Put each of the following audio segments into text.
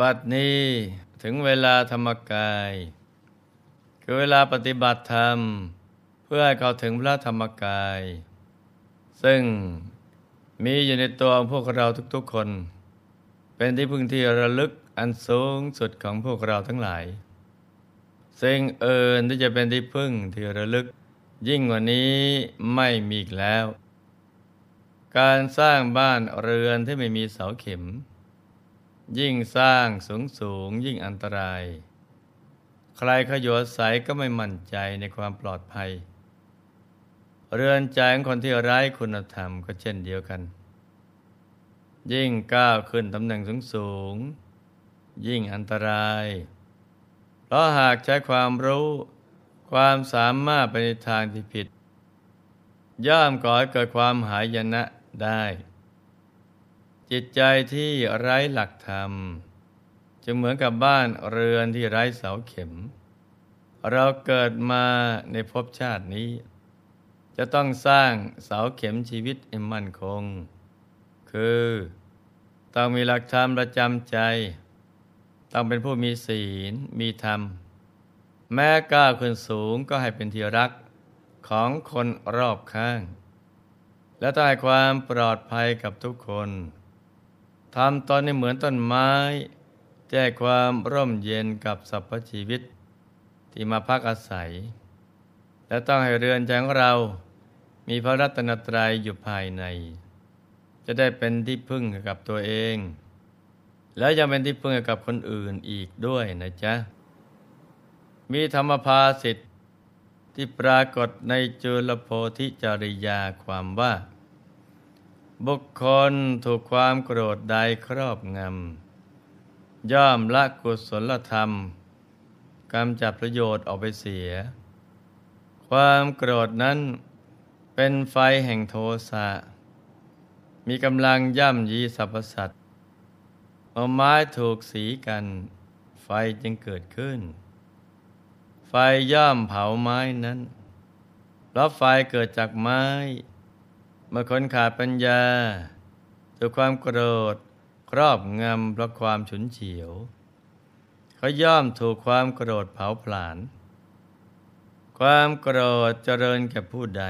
บัดนี้ถึงเวลาธรรมกาย คือเวลาปฏิบัติธรรม เพื่อให้เข้าถึงพระธรรมกาย ซึ่งมีอยู่ในตัวพวกเราทุกๆคน เป็นที่พึ่งที่ระลึกอันสูงสุดของพวกเราทั้งหลายสิ่งเอินที่จะเป็นที่พึ่งที่ระลึก ยิ่งกว่านี้ไม่มีอีกแล้ว การสร้างบ้านเรือนที่ไม่มีเสาเข็ม ยิ่งสร้างสูงสูงยิ่งอันตราย ใครขยโยใสก็ไม่มั่นใจในความปลอดภัย เรือนใจของคนที่ไร้คุณธรรมก็เช่นเดียวกัน ยิ่งก้าวขึ้นตำแหน่งสูงสูง ยิ่งอันตราย เพราะหากใช้ความรู้ความสามารถไปในทางที่ผิด ย่อมก่อให้เกิดความหายนะได้ จิตใจที่ไร้หลักธรรม จะเหมือนกับบ้านเรือนที่ไร้เสาเข็ม เราเกิดมาในภพชาตินี้ จะต้องสร้างเสาเข็มชีวิตให้มั่นคง คือต้องมีหลักธรรมประจำใจ ต้องเป็นผู้มีศีลมีธรรม แม้ก้าวขึ้นสูงก็ให้เป็นที่รักของคนรอบข้าง และต้องให้ความปลอดภัยกับทุกคน ทำตอนนี้เหมือนต้นไม้ แจ้ความร่มเย็นกับสรรพชีวิต ที่มาพักอาศัย และต้องให้เรือนใจของเรา มีพระรัตนตรัยอยู่ภายใน จะได้เป็นที่พึ่งกับตัวเอง แล้วยังเป็นที่พึ่งกับคนอื่นอีกด้วยนะจ๊ะ มีธรรมภาสิทธิ์ที่ปรากฏในจุลโพธิจริยาความว่า บุคคลถูกความโกรธใดครอบงำ ย่อมละกุศลธรรมกำจัดประโยชน์ออกไปเสีย ความโกรธนั้นเป็นไฟแห่งโทสะ มีกำลังย่ำยีสรรพสัตว์พอไม้ถูกสีกัน ไฟจึงเกิดขึ้น ไฟย่อมเผาไม้นั้นเพราะไฟเกิดจากไม้ เมื่อคนขาดปัญญาถูกความโกรธ ครอบงำเพราะความฉุนเฉียว เขาย่อมถูกความโกรธเผาผลาญความโกรธเจริญแก่ผู้ใด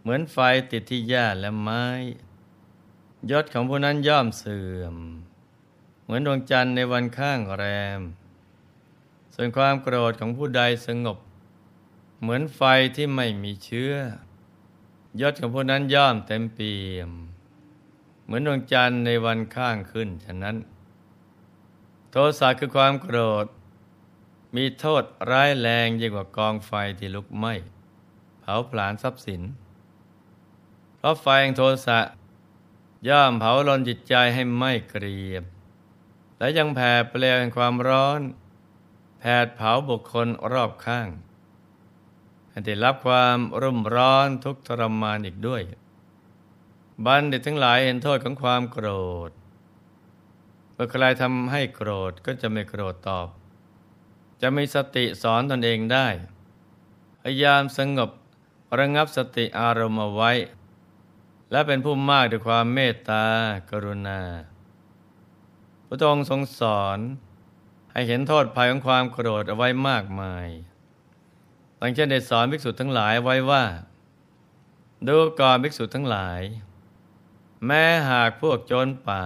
เหมือนไฟติดที่หญ้าและไม้ ยศของผู้นั้นย่อมเสื่อม เหมือนดวงจันทร์ในวันข้างแรม ส่วนความโกรธของผู้ใดสงบ เหมือนไฟที่ไม่มีเชื้อ ยศของผู้นั้นย่อมเต็มเปี่ยม เหมือนดวงจันทร์ในวันข้างขึ้นฉะนั้น โทสะคือความโกรธ มีโทษร้ายแรงยิ่งกว่ากองไฟที่ลุกไหม้เผาผลาญทรัพย์สิน เพราะไฟแห่งโทสะย่อมเผาลนจิตใจให้ไม่เกรียบและยังแผ่เปลวแห่งความร้อน แผดเผาบุคคลรอบข้าง ได้รับความรุ่มร้อนทุกทรมานอีกด้วย บัณฑิตทั้งหลายเห็นโทษของความโกรธเมื่อใครทำให้โกรธก็จะไม่โกรธตอบ จะมีสติสอนตนเองได้ พยายามสงบระงับสติอารมณ์เอาไว้ และเป็นผู้มากด้วยความเมตตากรุณา พระองค์ทรงสอนให้เห็นโทษภัยของความโกรธเอาไว้มากมาย หลังเช่นได้สอนภิกษุทั้งหลายไว้ว่า ดูก่อนภิกษุทั้งหลาย แม้หากพวกโจรป่า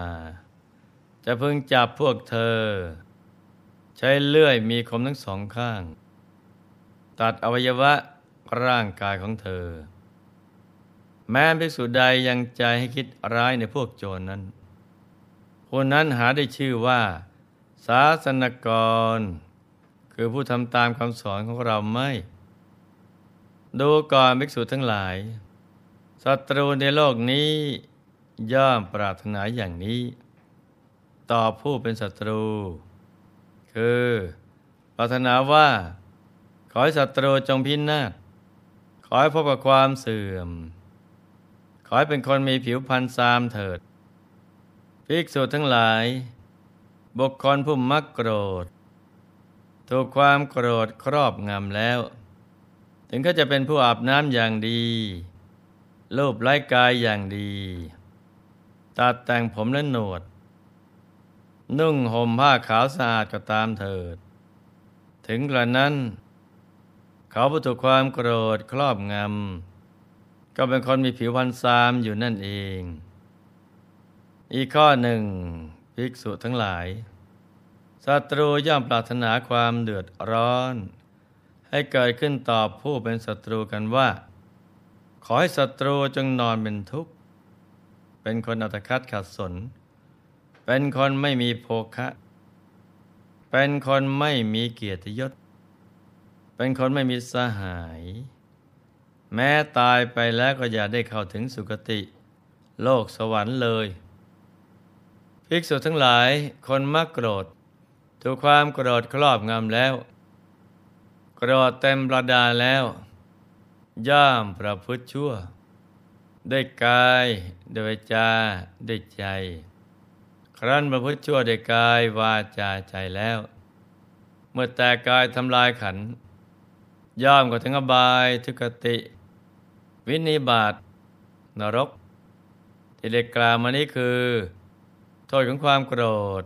จะพึงจับพวกเธอ ใช้เลื่อยมีคมทั้งสองข้าง ตัดอวัยวะร่างกายของเธอ แม้ภิกษุใดยังใจให้คิดร้ายในพวกโจรนั้นคนนั้นหาได้ชื่อว่า ศาสนกร คือผู้ทำตามคำสอนของเราไม่ ดูก่อนภิกษุทั้งหลายศัตรูในโลกนี้ย่อมปรารถนาอย่างนี้ ต่อผู้เป็นศัตรู คือปรารถนาว่า ขอให้ศัตรูจงพินาศขอให้พบกับความเสื่อม ขอให้เป็นคนมีผิวพรรณซามเถิดภิกษุทั้งหลาย บุคคลผู้มักโกรธ ถูกความโกรธครอบงำแล้ว ถึงก็จะเป็นผู้อาบน้ำอย่างดีรูปไร้กายอย่างดี ตัดแต่งผมและหนวด นุ่งห่มผ้าขาวสะอาดก็ตามเถิด ถึงกระนั้น เขาประถูกความโกรธครอบงำ ก็เป็นคนมีผิวพรรณซามอยู่นั่นเอง อีกข้อหนึ่งภิกษุทั้งหลายศัตรูย่อมปรารถนาความเดือดร้อน ให้เกิดขึ้นตอบผู้เป็นศัตรูกันว่า ขอให้ศัตรูจงนอนเป็นทุกข์ เป็นคนอัตคัดขัดสน เป็นคนไม่มีโภคะ เป็นคนไม่มีเกียรติยศ เป็นคนไม่มีสหาย แม้ตายไปแล้วก็อย่าได้เข้าถึงสุคติ โลกสวรรค์เลยภิกษุทั้งหลายคนมักโกรธ ถูกความโกรธครอบงำแล้ว โกรธเต็มประดาแล้ว ย่อมประพฤติชั่ว ได้กายด้วยจาด้วยใจ ครั้นประพฤติชั่วได้กายวาจาใจแล้ว เมื่อแต่กายทำลายขัน ย่อมก็ถึงอบายทุกติ วินิบาตนรก ที่ได้กล่าวมานี้คือ โทษของความโกรธ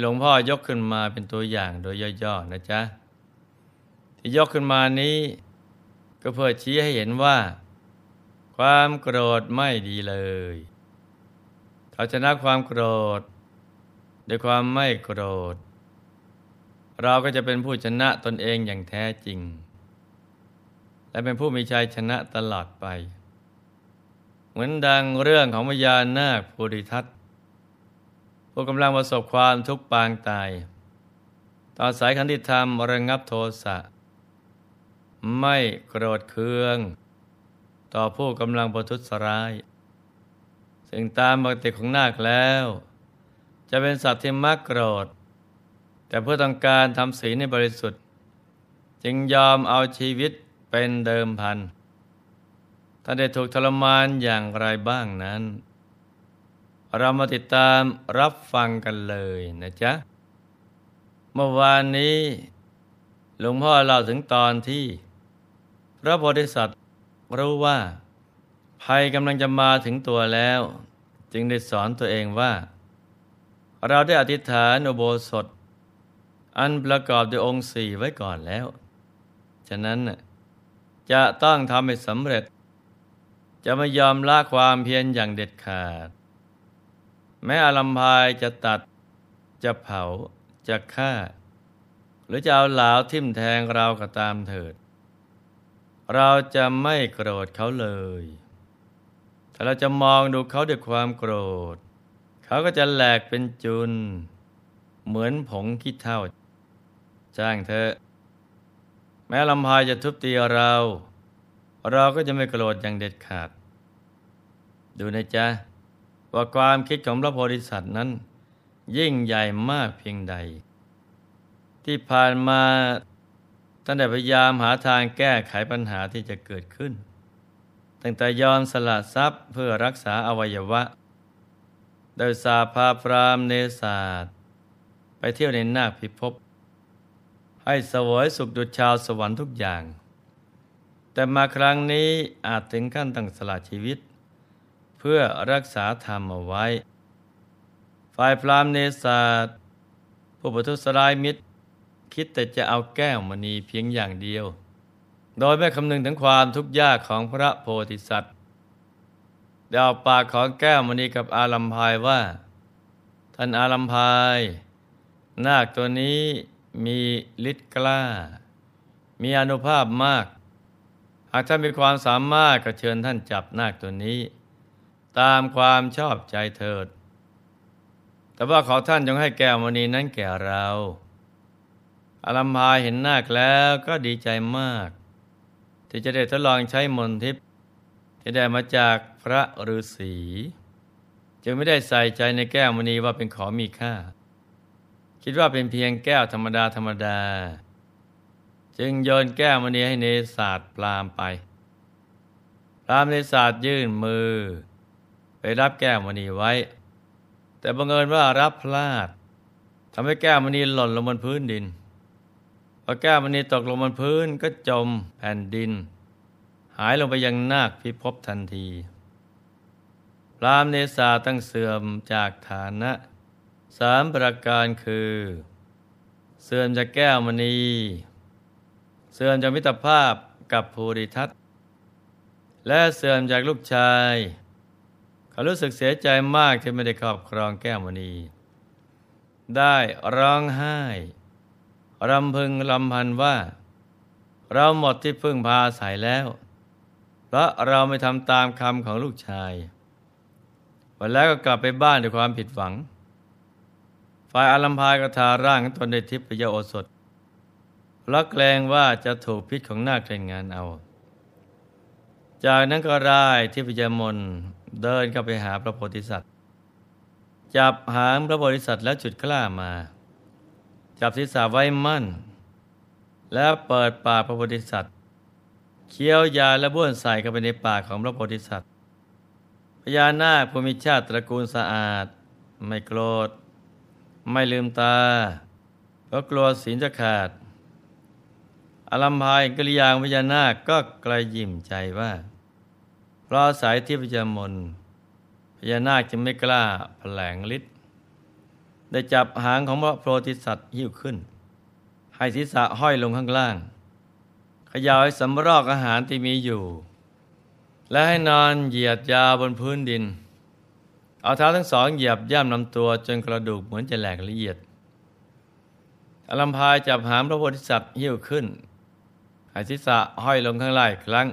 หลวงพ่อยกขึ้นมาเป็นตัวอย่างโดยย่อๆนะจ๊ะ ที่ยกขึ้นมานี้ ก็เพื่อชี้ให้เห็นว่า ความโกรธไม่ดีเลยเราชนะความโกรธ ด้วยความไม่โกรธ เราก็จะเป็นผู้ชนะตนเองอย่างแท้จริง และเป็นผู้มีชัยชนะตลอดไป เหมือนดังเรื่องของพญานาคภูริทัตผู้กำลังประสบความทุกข์ปางตาย ต่อสายขันติธรรมระงับโทสะ ไม่โกรธเคือง ต่อผู้กำลังประทุษร้าย ซึ่งตามปกติของนาคแล้ว จะเป็นสัตว์ที่มักโกรธ แต่เพื่อต้องการทำศีลในบริสุทธิ์ จึงยอมเอาชีวิตเป็นเดิมพันท่านได้ถูกทรมานอย่างไรบ้างนั้น เรามาติดตามรับฟังกันเลยนะจ๊ะ เมื่อวานนี้หลวงพ่อเล่าถึงตอนที่ พระโพธิสัตว์รู้ว่า ภัยกำลังจะมาถึงตัวแล้ว จึงได้สอนตัวเองว่า เราได้อธิษฐานอุโบสถ อันประกอบด้วยองค์สี่ไว้ก่อนแล้ว ฉะนั้นจะต้องทำให้สำเร็จ จะไม่ยอมละความเพียรอย่างเด็ดขาด แม้อาลัมพายจะตัด จะเผา จะฆ่า หรือจะเอาเหลาทิ่มแทงเราก็ตามเถิด เราจะไม่โกรธเขาเลย ถ้าเราจะมองดูเขาด้วยความโกรธ เขาก็จะแหลกเป็นจุน เหมือนผงขี้เท่าจ้างเธอ แม้ลำพายจะทุบตีเรา เราก็จะไม่โกรธอย่างเด็ดขาด ดูนะจ๊ะ ว่าความคิดของพระโพธิสัตว์นั้น ยิ่งใหญ่มากเพียงใด ที่ผ่านมา ท่านได้พยายามหาทางแก้ไขปัญหาที่จะเกิดขึ้น ตั้งแต่ยอมสละทรัพย์เพื่อรักษาอวัยวะ โดยสาพาพรามเนศาสไปเที่ยวในนาคพิภพให้สวยสุขดุจชาวสวรรค์ทุกอย่าง แต่มาครั้งนี้อาจถึงขั้นตั้งสละชีวิต เพื่อรักษาธรรมเอาไว้ ฝ่ายพรามเนศาสผู้ประทุษร้ายมิตร คิดแต่จะเอาแก้วมณีเพียงอย่างเดียว โดยไม่คำนึงถึงความทุกข์ยากของพระโพธิสัตว์เดาปากของแก้วมณีกับอาลัมพายว่า ท่านอาลัมพาย นาคตัวนี้มีฤทธิ์กล้า มีอนุภาพมาก หากท่านมีความสามารถก็เชิญท่านจับนาคตัวนี้ ตามความชอบใจเถิด แต่ว่าขอท่านจงให้แก้วมณีนั้นแก่เรา อลัมพาเห็นนาคแล้วก็ดีใจมาก ที่จะได้ทดลองใช้มนทิพย์ที่ได้มาจากพระฤาษีจึงไม่ได้ใส่ใจในแก้วมณีว่าเป็นของมีค่า คิดว่าเป็นเพียงแก้วธรรมดาธรรมดา จึงโยนแก้วมณีให้เนศาสตร์ปรามไปพรามเนศาสตร์ยื่นมือ ไปรับแก้วมณีไว้ แต่บังเอิญว่ารับพลาดทำให้แก้วมณีหล่นลงบนพื้นดิน อแก้วมณีตกลงบนพื้นก็จมแผ่นดิน หายลงไปยังนาคพิภพทันที พรามเนสาตั้งเสื่อมจากฐานะสามประการคือ เสื่อมจากแก้วมณี เสื่อมจากมิตรภาพกับภูริทัตและเสื่อมจากลูกชาย เขารู้สึกเสียใจมากที่ไม่ได้ครอบครองแก้วมณี ได้ร้องไห้ รำพึงลำพันว่า เราหมดที่พึ่งพาอาศัยแล้ว เพราะเราไม่ทำตามคำของลูกชาย วันแล้วก็กลับไปบ้านด้วยความผิดหวัง ฝ่ายอารัมพายก็ทาร่างตนในทิพยโอสถเพราะเกรงว่าจะถูกพิษของนาคเล่นงานเอา จากนั้นก็ร่ายทิพยมนเดินเข้าไปหาพระโพธิสัตว์ จับหางพระโพธิสัตว์แล้วจุดกล้ามา จับศีรษะไว้มั่น แล้วเปิดปากพระโพธิสัตว์เคี้ยวยาและบ้วนใส่เข้าไปในปากของพระโพธิสัตว์พญานาคภูมิชาติตระกูลสะอาด ไม่โกรธ ไม่ลืมตา เพราะกลัวศีลจะขาดอารัมพายกิริยางพญานาคก็กระยิ้มใจว่า เพราะสายที่พญามนพญานาคจะไม่กล้าแผลงฤทธิ์ ได้จับหางของพระโพธิสัตว์หิ้วขึ้น ให้ศีรษะห้อยลงข้างล่าง ขยายสำรอกอาหารที่มีอยู่ และให้นอนเหยียดยาวบนพื้นดิน เอาเท้าทั้งสองเหยียบย่ำลำตัวจนกระดูกเหมือนจะแหลกละเอียดอลัมพายจับหางพระโพธิสัตว์หิ้วขึ้นให้ศีรษะห้อยลงข้างล่างครั้ง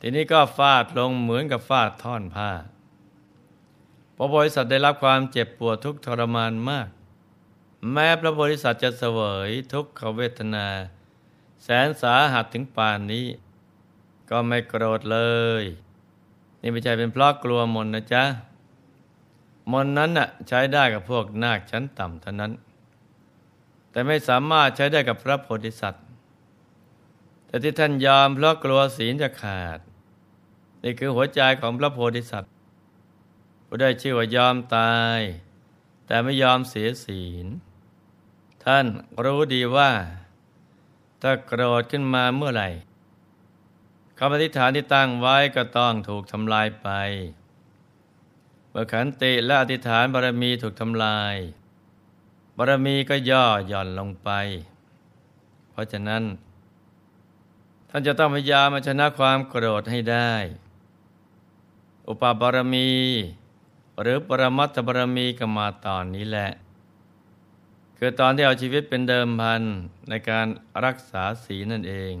ทีนี้ก็ฟาดลงเหมือนกับฟาดท่อนผ้า พระโพธิสัตว์ได้รับความเจ็บปวดทุกทรมานมาก แม้พระโพธิสัตว์จะเสวยทุกขเวทนา แสนสาหัสถึงป่านนี้ ก็ไม่โกรธเลย นี่ไม่ใช่เป็นเพราะกลัวมนนะจ๊ะ มนนั้นน่ะใช้ได้กับพวกนาคชั้นต่ำเท่านั้น แต่ไม่สามารถใช้ได้กับพระโพธิสัตว์ แต่ที่ท่านยอมเพราะกลัวศีลจะขาด นี่คือหัวใจของพระโพธิสัตว์ ได้ชื่อว่ายอมตาย แต่ไม่ยอมเสียศีล ท่านรู้ดีว่า ถ้าโกรธขึ้นมาเมื่อไหร่คำอธิษฐานที่ตั้งไว้ก็ต้องถูกทำลายไปเมื่อขันติและอธิษฐานบารมีถูกทำลาย บารมีก็ย่อหย่อนลงไป เพราะฉะนั้น ท่านจะต้องพยายามชนะความโกรธให้ได้ อุปบารมี หรือปรมัตถบารมีก็มาตอนนี้แหละ คือตอนที่เอาชีวิตเป็นเดิมพันในการรักษาศีนั่นเอง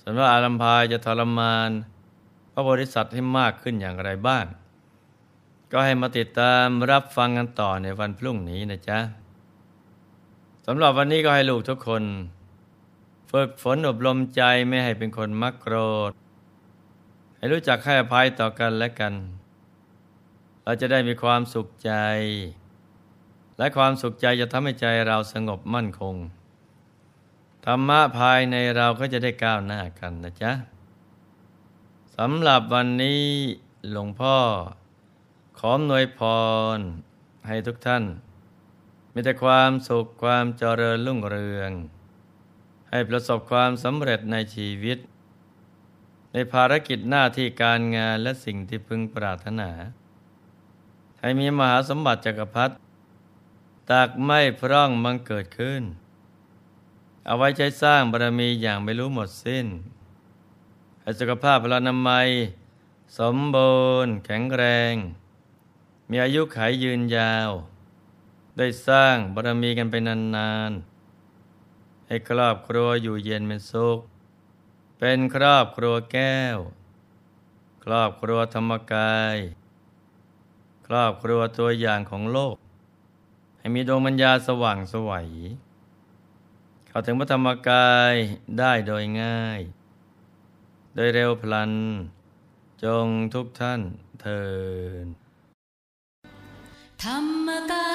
ส่วนว่าอารัมพายจะทรมาน พระโพธิสัตว์ให้มากขึ้นอย่างไรบ้าง ก็ให้มาติดตามรับฟังกันต่อในวันพรุ่งนี้นะจ๊ะสำหรับวันนี้ก็ให้ลูกทุกคน ฝึกฝนอบรมใจไม่ให้เป็นคนมักโกรธ ให้รู้จักให้อภัยต่อกันและกัน เราจะได้มีความสุขใจ และความสุขใจจะทำให้ใจเราสงบมั่นคง ธรรมะภายในเราก็จะได้ก้าวหน้ากันนะจ๊ะสำหรับวันนี้หลวงพ่อ ขอหน่วยพร ให้ทุกท่าน มีแต่ความสุขความเจริญรุ่งเรือง ให้ประสบความสำเร็จในชีวิต ในภารกิจหน้าที่การงานและสิ่งที่พึงปรารถนา ให้มีมหาสมบัติจักรพรรดิตากไม่พร่องมังเกิดขึ้น เอาไว้ใช้สร้างบารมีอย่างไม่รู้หมดสิ้น ให้สุขภาพพลานามัย สมบูรณ์แข็งแรง มีอายุขัยยืนยาว ได้สร้างบารมีกันไปนานๆ ให้ครอบครัวอยู่เย็นเป็นสุข เป็นครอบครัวแก้ว ครอบครัวธรรมกาย ครอบครัวตัวอย่างของโลก ให้มีดวงปัญญาสว่างสวัยเข้าถึงพระธรรมกายได้โดยง่าย โดยเร็วพลัน จงทุกท่านเทินธรรมกา